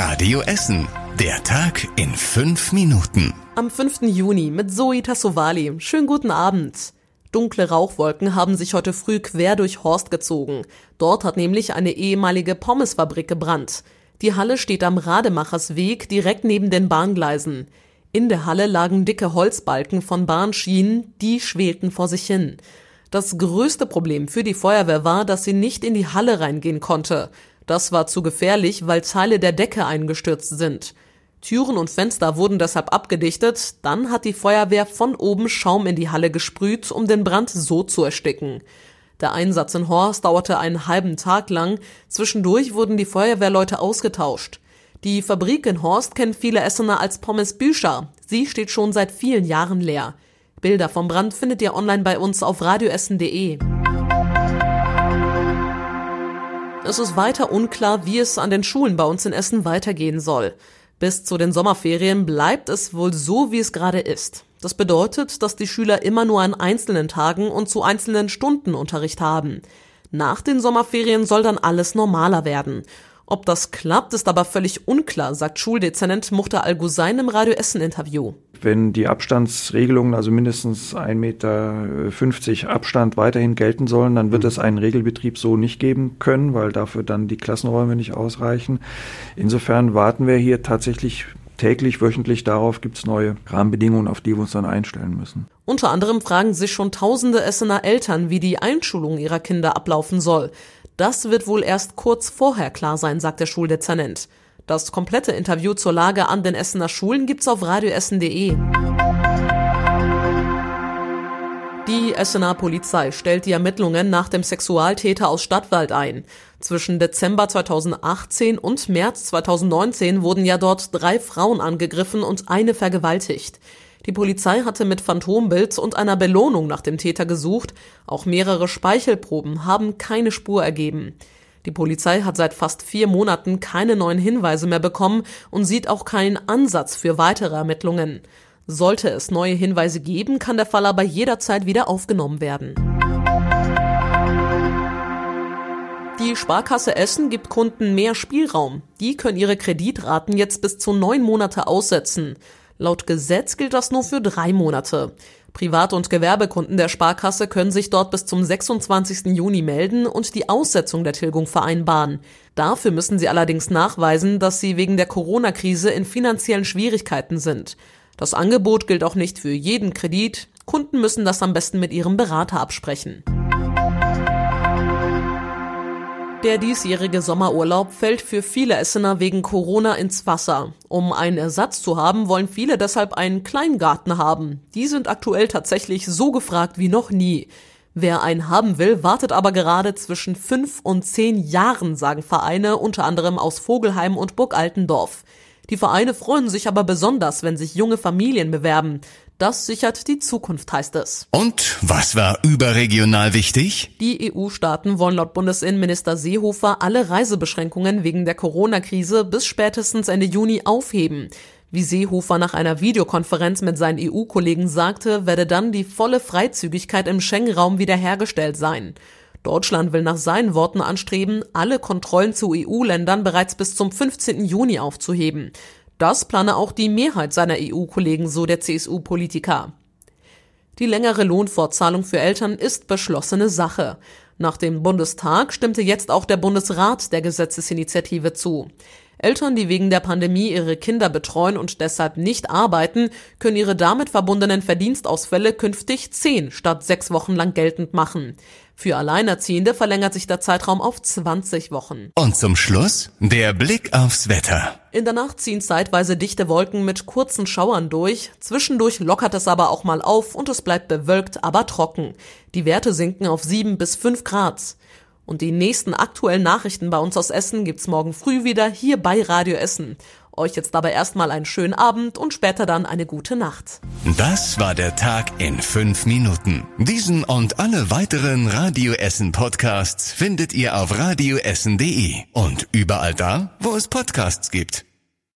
Radio Essen. Der Tag in fünf Minuten. Am 5. Juni mit Zoe Tassovali. Schönen guten Abend. Dunkle Rauchwolken haben sich heute früh quer durch Horst gezogen. Dort hat nämlich eine ehemalige Pommesfabrik gebrannt. Die Halle steht am Rademachersweg direkt neben den Bahngleisen. In der Halle lagen dicke Holzbalken von Bahnschienen, die schwelten vor sich hin. Das größte Problem für die Feuerwehr war, dass sie nicht in die Halle reingehen konnte. Das war zu gefährlich, weil Teile der Decke eingestürzt sind. Türen und Fenster wurden deshalb abgedichtet, dann hat die Feuerwehr von oben Schaum in die Halle gesprüht, um den Brand so zu ersticken. Der Einsatz in Horst dauerte einen halben Tag lang, zwischendurch wurden die Feuerwehrleute ausgetauscht. Die Fabrik in Horst kennt viele Essener als Pommes Büscher. Sie steht schon seit vielen Jahren leer. Bilder vom Brand findet ihr online bei uns auf radioessen.de. Es ist weiter unklar, wie es an den Schulen bei uns in Essen weitergehen soll. Bis zu den Sommerferien bleibt es wohl so, wie es gerade ist. Das bedeutet, dass die Schüler immer nur an einzelnen Tagen und zu einzelnen Stunden Unterricht haben. Nach den Sommerferien soll dann alles normaler werden. Ob das klappt, ist aber völlig unklar, sagt Schuldezernent Muchter Al-Gusein im Radio Essen Interview. Wenn die Abstandsregelungen, also mindestens 1,50 Meter Abstand weiterhin gelten sollen, dann wird mhm. es einen Regelbetrieb so nicht geben können, weil dafür dann die Klassenräume nicht ausreichen. Insofern warten wir hier tatsächlich täglich, wöchentlich darauf, gibt es neue Rahmenbedingungen, auf die wir uns dann einstellen müssen. Unter anderem fragen sich schon tausende Essener Eltern, wie die Einschulung ihrer Kinder ablaufen soll. Das wird wohl erst kurz vorher klar sein, sagt der Schuldezernent. Das komplette Interview zur Lage an den Essener Schulen gibt's auf radioessen.de. Die Essener Polizei stellt die Ermittlungen nach dem Sexualtäter aus Stadtwald ein. Zwischen Dezember 2018 und März 2019 wurden ja dort drei Frauen angegriffen und eine vergewaltigt. Die Polizei hatte mit Phantombild und einer Belohnung nach dem Täter gesucht, auch mehrere Speichelproben haben keine Spur ergeben. Die Polizei hat seit fast vier Monaten keine neuen Hinweise mehr bekommen und sieht auch keinen Ansatz für weitere Ermittlungen. Sollte es neue Hinweise geben, kann der Fall aber jederzeit wieder aufgenommen werden. Die Sparkasse Essen gibt Kunden mehr Spielraum. Die können ihre Kreditraten jetzt bis zu neun Monate aussetzen. Laut Gesetz gilt das nur für drei Monate. Privat- und Gewerbekunden der Sparkasse können sich dort bis zum 26. Juni melden und die Aussetzung der Tilgung vereinbaren. Dafür müssen sie allerdings nachweisen, dass sie wegen der Corona-Krise in finanziellen Schwierigkeiten sind. Das Angebot gilt auch nicht für jeden Kredit. Kunden müssen das am besten mit ihrem Berater absprechen. Der diesjährige Sommerurlaub fällt für viele Essener wegen Corona ins Wasser. Um einen Ersatz zu haben, wollen viele deshalb einen Kleingarten haben. Die sind aktuell tatsächlich so gefragt wie noch nie. Wer einen haben will, wartet aber gerade zwischen fünf und zehn Jahren, sagen Vereine, unter anderem aus Vogelheim und Burg Altendorf. Die Vereine freuen sich aber besonders, wenn sich junge Familien bewerben. Das sichert die Zukunft, heißt es. Und was war überregional wichtig? Die EU-Staaten wollen laut Bundesinnenminister Seehofer alle Reisebeschränkungen wegen der Corona-Krise bis spätestens Ende Juni aufheben. Wie Seehofer nach einer Videokonferenz mit seinen EU-Kollegen sagte, werde dann die volle Freizügigkeit im Schengen-Raum wiederhergestellt sein. Deutschland will nach seinen Worten anstreben, alle Kontrollen zu EU-Ländern bereits bis zum 15. Juni aufzuheben. Das plane auch die Mehrheit seiner EU-Kollegen, so der CSU-Politiker. Die längere Lohnfortzahlung für Eltern ist beschlossene Sache. Nach dem Bundestag stimmte jetzt auch der Bundesrat der Gesetzesinitiative zu. Eltern, die wegen der Pandemie ihre Kinder betreuen und deshalb nicht arbeiten, können ihre damit verbundenen Verdienstausfälle künftig zehn statt sechs Wochen lang geltend machen. Für Alleinerziehende verlängert sich der Zeitraum auf 20 Wochen. Und zum Schluss der Blick aufs Wetter. In der Nacht ziehen zeitweise dichte Wolken mit kurzen Schauern durch. Zwischendurch lockert es aber auch mal auf und es bleibt bewölkt, aber trocken. Die Werte sinken auf 7 bis 5 Grad. Und die nächsten aktuellen Nachrichten bei uns aus Essen gibt's morgen früh wieder hier bei Radio Essen. Euch jetzt aber erstmal einen schönen Abend und später dann eine gute Nacht. Das war der Tag in fünf Minuten. Diesen und alle weiteren Radio Essen Podcasts findet ihr auf radioessen.de und überall da, wo es Podcasts gibt.